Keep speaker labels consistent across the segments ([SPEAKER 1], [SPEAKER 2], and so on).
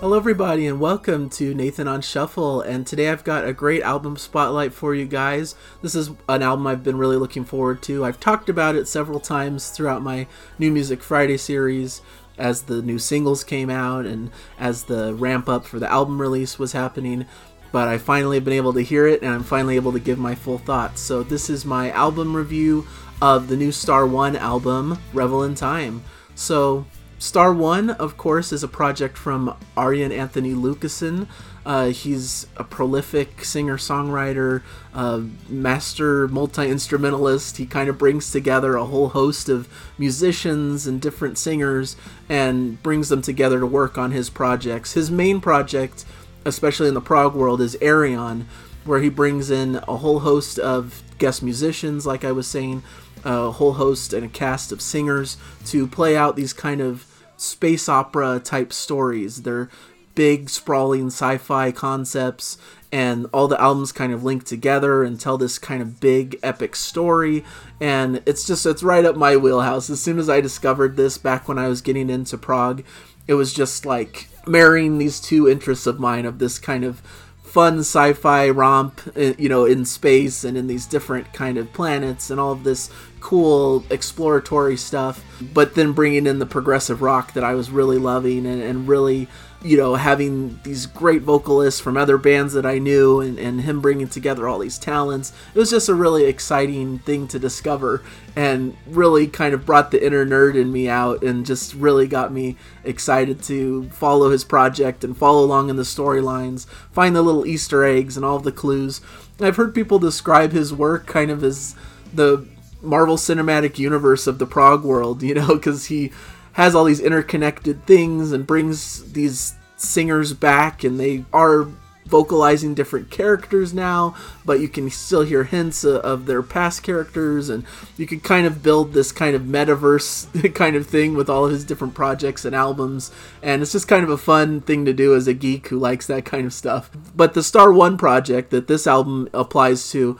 [SPEAKER 1] Hello, everybody, and welcome to Nathan on Shuffle. And today I've got a great album spotlight for you guys. This is an album I've been really looking forward to. I've talked about it several times throughout my New Music Friday series as the new singles came out and as the ramp up for the album release was happening. But I finally have been able to hear it and I'm finally able to give my full thoughts. So, this is my album review of the new Star One album, Revel in Time. So, Star One, of course, is a project from Arjen Anthony Lucassen. Uh, he's a prolific singer songwriter, uh, master multi instrumentalist. He kind of brings together a whole host of musicians and different singers and brings them together to work on his projects. His main project, especially in the prog world, is Ayreon, where he brings in a whole host of guest musicians, like I was saying, a whole host and a cast of singers to play out these kind of space opera type stories. They're big, sprawling sci fi concepts, and all the albums kind of link together and tell this kind of big, epic story. And it's just, it's right up my wheelhouse. As soon as I discovered this back when I was getting into prog, it was just like marrying these two interests of mine of this kind of fun sci-fi romp uh, you know in space and in these different kind of planets and all of this cool exploratory stuff but then bringing in the progressive rock that i was really loving and, and really you know, having these great vocalists from other bands that I knew and, and him bringing together all these talents. It was just a really exciting thing to discover and really kind of brought the inner nerd in me out and just really got me excited to follow his project and follow along in the storylines, find the little Easter eggs and all the clues. I've heard people describe his work kind of as the Marvel Cinematic Universe of the prog world, you know, because he has all these interconnected things and brings these singers back and they are vocalizing different characters now, but you can still hear hints of their past characters, and you can kind of build this kind of metaverse kind of thing with all of his different projects and albums, and it's just kind of a fun thing to do as a geek who likes that kind of stuff. But the Star One project that this album applies to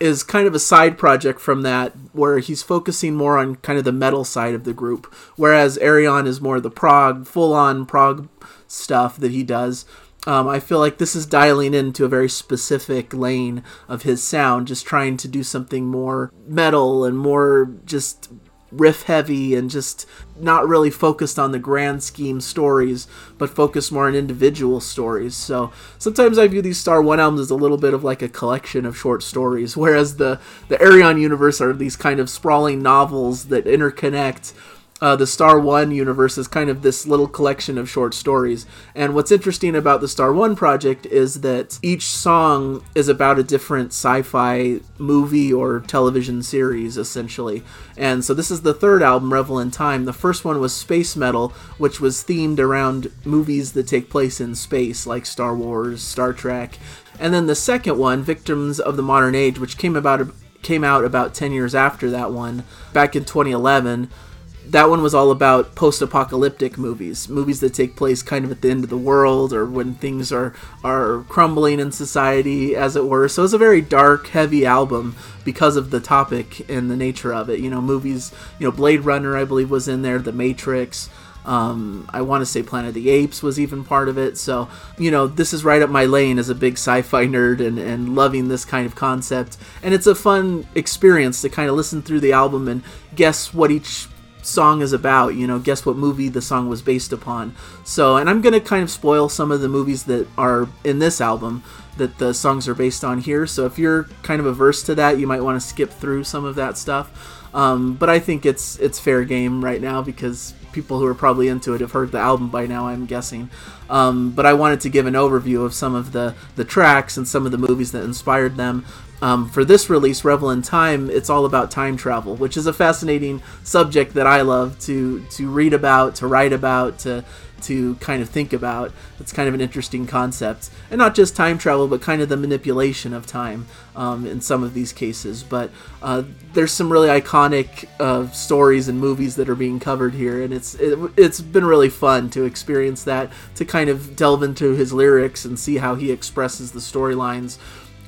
[SPEAKER 1] is kind of a side project from that where he's focusing more on kind of the metal side of the group whereas Ayreon is more the prog full on prog stuff that he does. Um, I feel like this is dialing into a very specific lane of his sound, just trying to do something more metal and more just riff heavy and just not really focused on the grand scheme stories, but focused more on individual stories. So sometimes I view these Star One albums as a little bit of like a collection of short stories, whereas the the Ayreon universe are these kind of sprawling novels that interconnect uh, the Star One universe is kind of this little collection of short stories. And what's interesting about the Star One project is that each song is about a different sci fi movie or television series, essentially. And so this is the third album, Revel in Time. The first one was Space Metal, which was themed around movies that take place in space, like Star Wars, Star Trek. And then the second one, Victims of the Modern Age, which came about came out about 10 years after that one, back in 2011 that one was all about post-apocalyptic movies, movies that take place kind of at the end of the world or when things are are crumbling in society, as it were. So it's a very dark, heavy album because of the topic and the nature of it. You know, movies. You know, Blade Runner, I believe, was in there. The Matrix. Um, I want to say Planet of the Apes was even part of it. So, you know, this is right up my lane as a big sci fi nerd and, and loving this kind of concept. And it's a fun experience to kind of listen through the album and guess what each song is about. You know, guess what movie the song was based upon. So, and I'm gonna kind of spoil some of the movies that are in this album that the songs are based on here. So if you're kind of averse to that, you might want to skip through some of that stuff. Um, but I think it's it's fair game right now because people who are probably into it have heard the album by now. I'm guessing. Um, but I wanted to give an overview of some of the the tracks and some of the movies that inspired them. Um, for this release, Revel in Time, it's all about time travel, which is a fascinating subject that I love to to read about, to write about, to to kind of think about. It's kind of an interesting concept, and not just time travel, but kind of the manipulation of time um, in some of these cases. But uh, there's some really iconic uh, stories and movies that are being covered here, and it's it, it's been really fun to experience that, to kind of delve into his lyrics and see how he expresses the storylines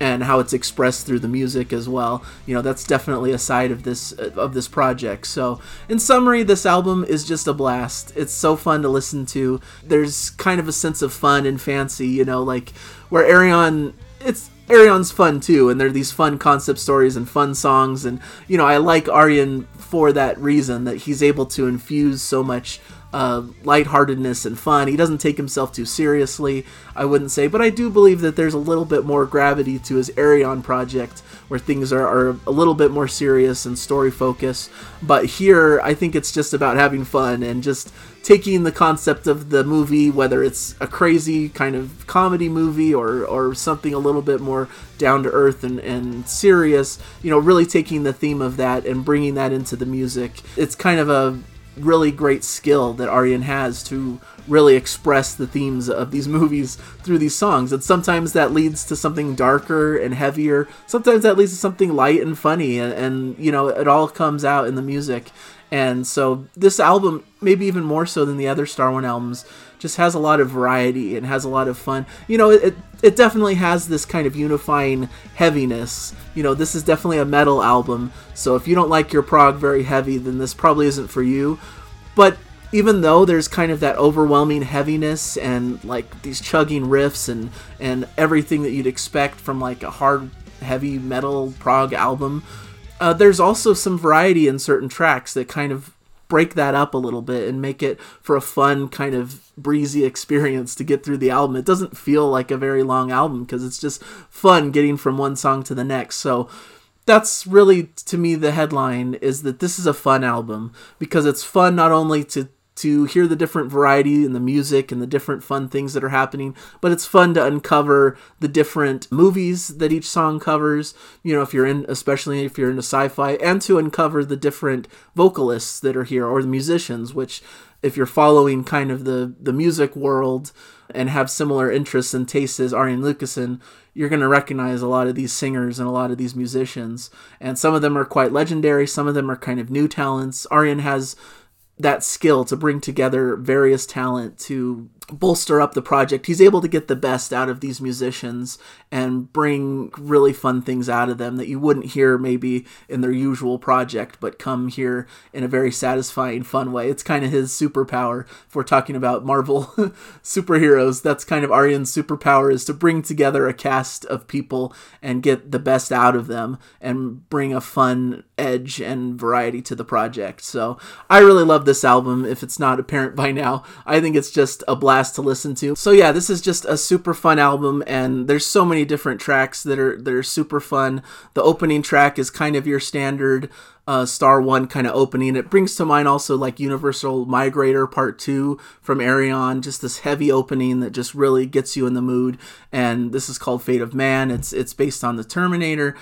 [SPEAKER 1] and how it's expressed through the music as well. You know, that's definitely a side of this uh, of this project. So, in summary, this album is just a blast. It's so fun to listen to. There's kind of a sense of fun and fancy, you know, like where Ayreon it's Ayreon's fun too, and there are these fun concept stories and fun songs, and you know I like Arjen for that reason that he's able to infuse so much uh, lightheartedness and fun. He doesn't take himself too seriously, I wouldn't say, but I do believe that there's a little bit more gravity to his Ayreon project where things are, are a little bit more serious and story focused. But here, I think it's just about having fun and just taking the concept of the movie, whether it's a crazy kind of comedy movie or, or something a little bit more down to earth and, and serious, you know, really taking the theme of that and bringing that into the music. It's kind of a really great skill that Arjen has to really express the themes of these movies through these songs. And sometimes that leads to something darker and heavier. Sometimes that leads to something light and funny. And, and you know, it all comes out in the music. And so this album, maybe even more so than the other Star One albums, just has a lot of variety and has a lot of fun. You know, it it definitely has this kind of unifying heaviness. You know, this is definitely a metal album, so if you don't like your prog very heavy, then this probably isn't for you. But even though there's kind of that overwhelming heaviness and like these chugging riffs and and everything that you'd expect from like a hard heavy metal prog album, uh, there's also some variety in certain tracks that kind of break that up a little bit and make it for a fun kind of breezy experience to get through the album. It doesn't feel like a very long album because it's just fun getting from one song to the next. So that's really to me the headline is that this is a fun album because it's fun not only to to hear the different variety and the music and the different fun things that are happening. But it's fun to uncover the different movies that each song covers, you know, if you're in, especially if you're into sci fi, and to uncover the different vocalists that are here or the musicians, which, if you're following kind of the, the music world and have similar interests and tastes as Arjen Lucassen, you're going to recognize a lot of these singers and a lot of these musicians. And some of them are quite legendary, some of them are kind of new talents. Arjen has that skill to bring together various talent to bolster up the project. He's able to get the best out of these musicians and bring really fun things out of them that you wouldn't hear maybe in their usual project, but come here in a very satisfying, fun way. It's kind of his superpower. If we're talking about Marvel superheroes, that's kind of Arjen's superpower is to bring together a cast of people and get the best out of them and bring a fun edge and variety to the project. So I really love this album. If it's not apparent by now, I think it's just a blast blast to listen to. So yeah, this is just a super fun album and there's so many different tracks that are that are super fun. The opening track is kind of your standard uh, Star One kind of opening. It brings to mind also like Universal Migrator Part Two from Ayreon, just this heavy opening that just really gets you in the mood. And this is called Fate of Man. It's it's based on the Terminator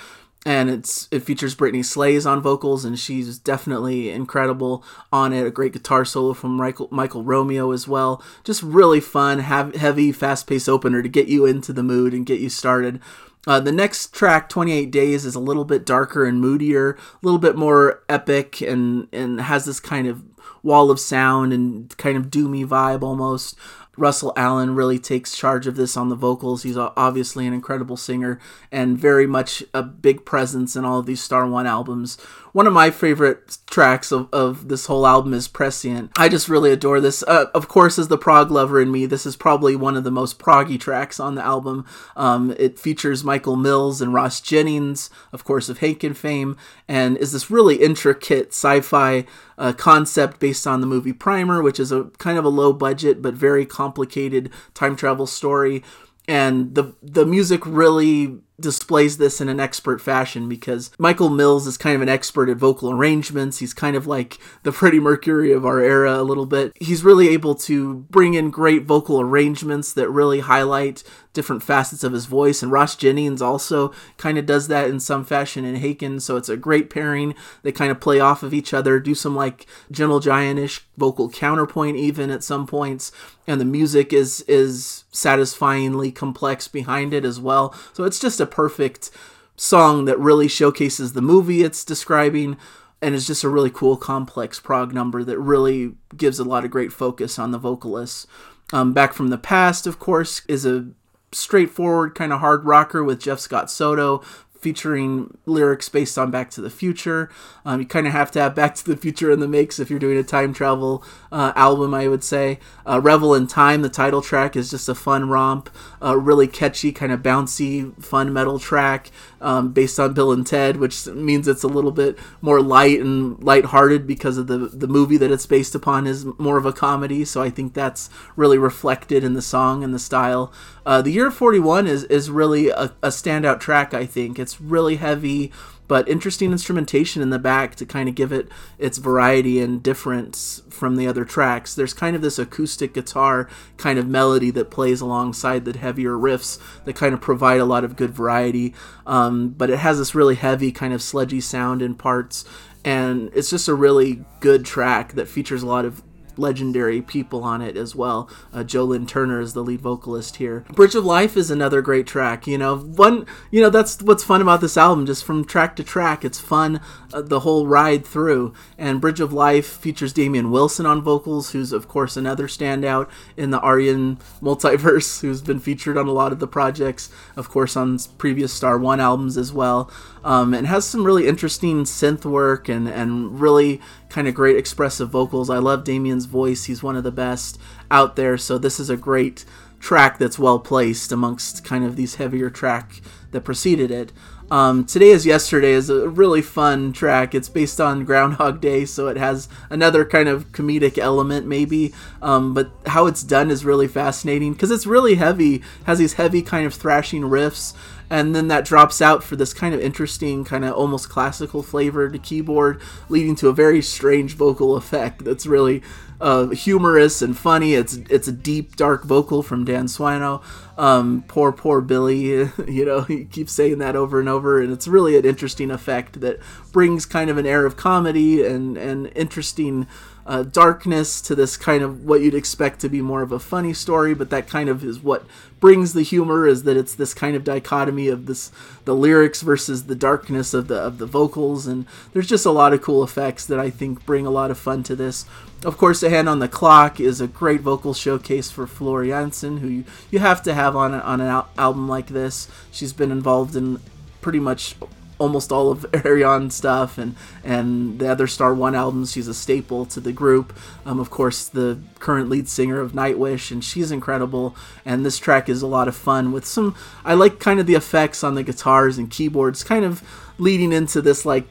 [SPEAKER 1] and it's it features Brittney Slayes on vocals, and she's definitely incredible on it. A great guitar solo from Michael, Michael Romeo as well. Just really fun, have, heavy, fast paced opener to get you into the mood and get you started. Uh, the next track, 28 Days, is a little bit darker and moodier, a little bit more epic, and and has this kind of wall of sound and kind of doomy vibe almost. Russell Allen really takes charge of this on the vocals. He's obviously an incredible singer and very much a big presence in all of these Star One albums one of my favorite tracks of, of this whole album is Prescient. I just really adore this. Uh, of course, as the prog lover in me, this is probably one of the most proggy tracks on the album. Um, it features Michael Mills and Ross Jennings, of course, of Haken fame, and is this really intricate sci-fi uh, concept based on the movie Primer, which is a kind of a low budget but very complicated time travel story. And the the music really displays this in an expert fashion because Michael Mills is kind of an expert at vocal arrangements. He's kind of like the Freddie Mercury of our era a little bit. He's really able to bring in great vocal arrangements that really highlight different facets of his voice. And Ross Jennings also kind of does that in some fashion in Haken. So it's a great pairing. They kind of play off of each other, do some like Gentle Giant-ish vocal counterpoint even at some points. And the music is is satisfyingly complex behind it as well. So it's just a perfect song that really showcases the movie it's describing and it's just a really cool complex prog number that really gives a lot of great focus on the vocalists. Um, back from the past of course is a straightforward kind of hard rocker with Jeff Scott Soto featuring lyrics based on Back to the Future. Um, you kind of have to have Back to the Future in the mix if you're doing a time travel uh, album, I would say. Uh, Revel in Time, the title track, is just a fun romp, a really catchy, kind of bouncy, fun metal track um, based on Bill and Ted, which means it's a little bit more light and lighthearted because of the the movie that it's based upon is more of a comedy. So I think that's really reflected in the song and the style. Uh, the Year 41 is is really a, a standout track. I think it's really heavy but interesting instrumentation in the back to kind of give it its variety and difference from the other tracks. There's kind of this acoustic guitar kind of melody that plays alongside the heavier riffs that kind of provide a lot of good variety. Um, but it has this really heavy kind of sludgy sound in parts. And it's just a really good track that features a lot of legendary people on it as well. Uh, Joe Lynn Turner is the lead vocalist here. Bridge of Life is another great track. You know, one, you know, that's what's fun about this album. Just from track to track, it's fun uh, the whole ride through. And Bridge of Life features Damian Wilson on vocals, who's of course another standout in the Arjen multiverse, who's been featured on a lot of the projects, of course on previous Star One albums as well um, and has some really interesting synth work and, and really kind of great expressive vocals. I love Damian's voice, he's one of the best out there, so this is a great track that's well placed amongst kind of these heavier track that preceded it. Um, Today is Yesterday is a really fun track. It's based on Groundhog Day, so it has another kind of comedic element, maybe. Um, but how it's done is really fascinating because it's really heavy, has these heavy kind of thrashing riffs and then that drops out for this kind of interesting, kind of almost classical flavored keyboard, leading to a very strange vocal effect that's really uh, humorous and funny. It's it's a deep, dark vocal from Dan Swanö. Um, poor, poor Billy. You know, he keeps saying that over and over, and it's really an interesting effect that brings kind of an air of comedy and and interesting uh, darkness to this kind of what you'd expect to be more of a funny story, but that kind of is what brings the humor is that it's this kind of dichotomy of this the lyrics versus the darkness of the of the vocals, and there's just a lot of cool effects that I think bring a lot of fun to this. Of course, A Hand on the Clock is a great vocal showcase for Floor Jansen, who you, you have to have on, a, on an al- album like this. She's been involved in pretty much almost all of Ayreon stuff and and the other Star One albums. She's a staple to the group. Um, of course, the current lead singer of Nightwish, and she's incredible. And this track is a lot of fun with some. I like kind of the effects on the guitars and keyboards, kind of leading into this like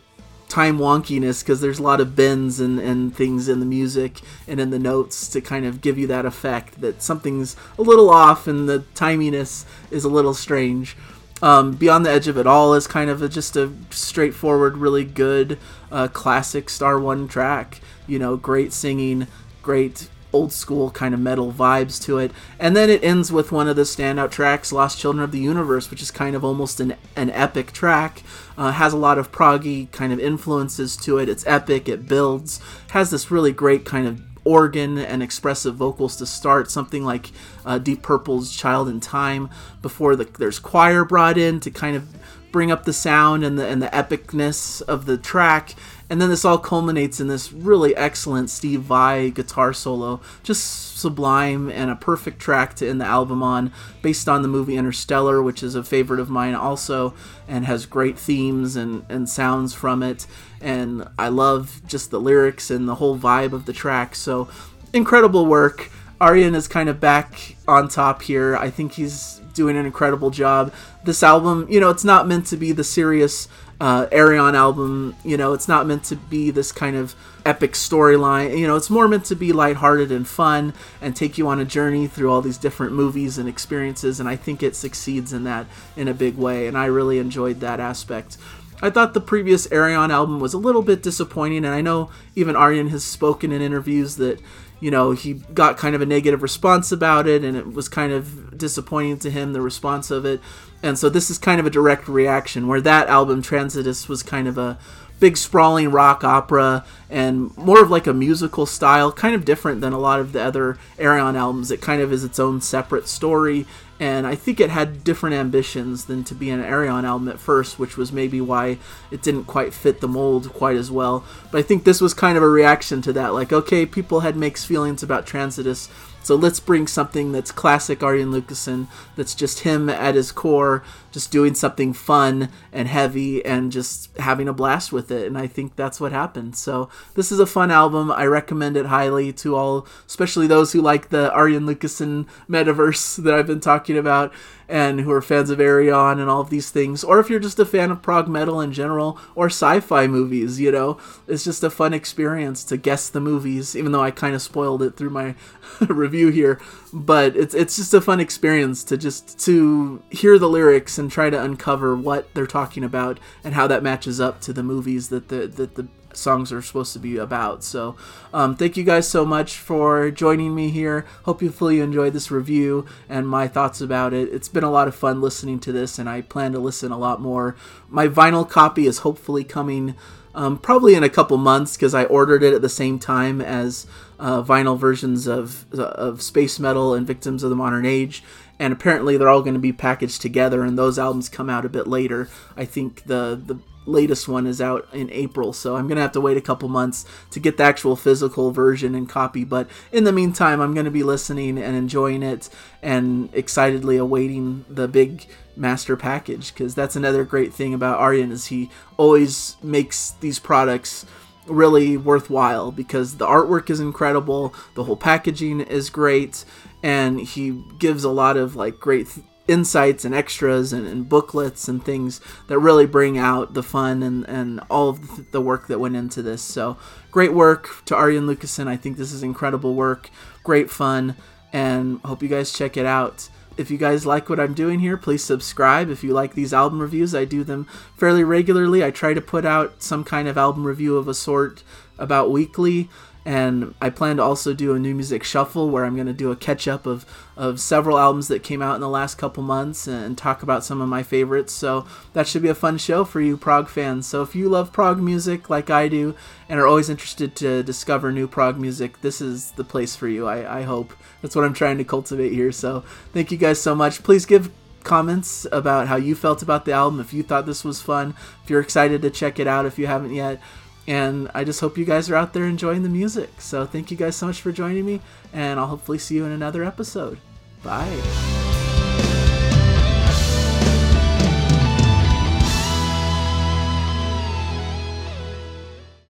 [SPEAKER 1] time wonkiness because there's a lot of bends and, and things in the music and in the notes to kind of give you that effect that something's a little off and the timiness is a little strange. Um, Beyond the Edge of It All is kind of a, just a straightforward, really good uh, classic Star One track. You know, great singing, great old school kind of metal vibes to it. And then it ends with one of the standout tracks, Lost Children of the Universe, which is kind of almost an, an epic track. Uh, has a lot of proggy kind of influences to it. It's epic, it builds, has this really great kind of organ and expressive vocals to start, something like uh, Deep Purple's Child in Time, before the, there's choir brought in to kind of bring up the sound and the, and the epicness of the track. And then this all culminates in this really excellent Steve Vai guitar solo, just sublime and a perfect track to end the album on, based on the movie Interstellar, which is a favorite of mine also, and has great themes and, and sounds from it. And I love just the lyrics and the whole vibe of the track. So, incredible work. Arjen is kind of back on top here. I think he's doing an incredible job. This album, you know, it's not meant to be the serious uh, Ayreon album. You know, it's not meant to be this kind of epic storyline. You know, it's more meant to be lighthearted and fun and take you on a journey through all these different movies and experiences. And I think it succeeds in that in a big way. And I really enjoyed that aspect. I thought the previous Ayreon album was a little bit disappointing, and I know even Arjen has spoken in interviews that you know, he got kind of a negative response about it, and it was kind of disappointing to him, the response of it. And so this is kind of a direct reaction, where that album, Transitus, was kind of a big sprawling rock opera and more of like a musical style, kind of different than a lot of the other Ayreon albums. It kind of is its own separate story, and I think it had different ambitions than to be an Ayreon album at first, which was maybe why it didn't quite fit the mold quite as well. But I think this was kind of a reaction to that, like, okay, people had mixed feelings about Transitus, So let's bring something that's classic Arjen Lucassen, that's just him at his core, just doing something fun and heavy and just having a blast with it. And I think that's what happened. So this is a fun album. I recommend it highly to all, especially those who like the Arjen Lucassen metaverse that I've been talking about and who are fans of Ayreon and all of these things, or if you're just a fan of prog metal in general or sci-fi movies, you know, it's just a fun experience to guess the movies. Even though I kind of spoiled it through my review here, but it's it's just a fun experience to just to hear the lyrics and try to uncover what they're talking about and how that matches up to the movies that the that the songs are supposed to be about. So, um, thank you guys so much for joining me here. Hope you enjoyed this review and my thoughts about it. It's been a lot of fun listening to this, and I plan to listen a lot more. My vinyl copy is hopefully coming. Um, probably in a couple months because I ordered it at the same time as uh, vinyl versions of of Space Metal and Victims of the Modern Age, and apparently they're all going to be packaged together, and those albums come out a bit later. I think the the latest one is out in April, so I'm gonna have to wait a couple months to get the actual physical version and copy. But in the meantime, I'm gonna be listening and enjoying it, and excitedly awaiting the big master package because that's another great thing about Arjen is he always makes these products really worthwhile because the artwork is incredible, the whole packaging is great, and he gives a lot of like great th- insights and extras and, and, booklets and things that really bring out the fun and, and all of the work that went into this. So great work to Arjen Lucassen. I think this is incredible work, great fun, and hope you guys check it out. If you guys like what I'm doing here, please subscribe. If you like these album reviews, I do them fairly regularly. I try to put out some kind of album review of a sort about weekly and I plan to also do a new music shuffle where I'm going to do a catch up of, of several albums that came out in the last couple months and talk about some of my favorites. So that should be a fun show for you prog fans. So if you love prog music like I do and are always interested to discover new prog music, this is the place for you. I, I hope that's what I'm trying to cultivate here. So thank you guys so much. Please give comments about how you felt about the album if you thought this was fun if you're excited to check it out if you haven't yet and I just hope you guys are out there enjoying the music. So thank you guys so much for joining me, and I'll hopefully see you in another episode. Bye.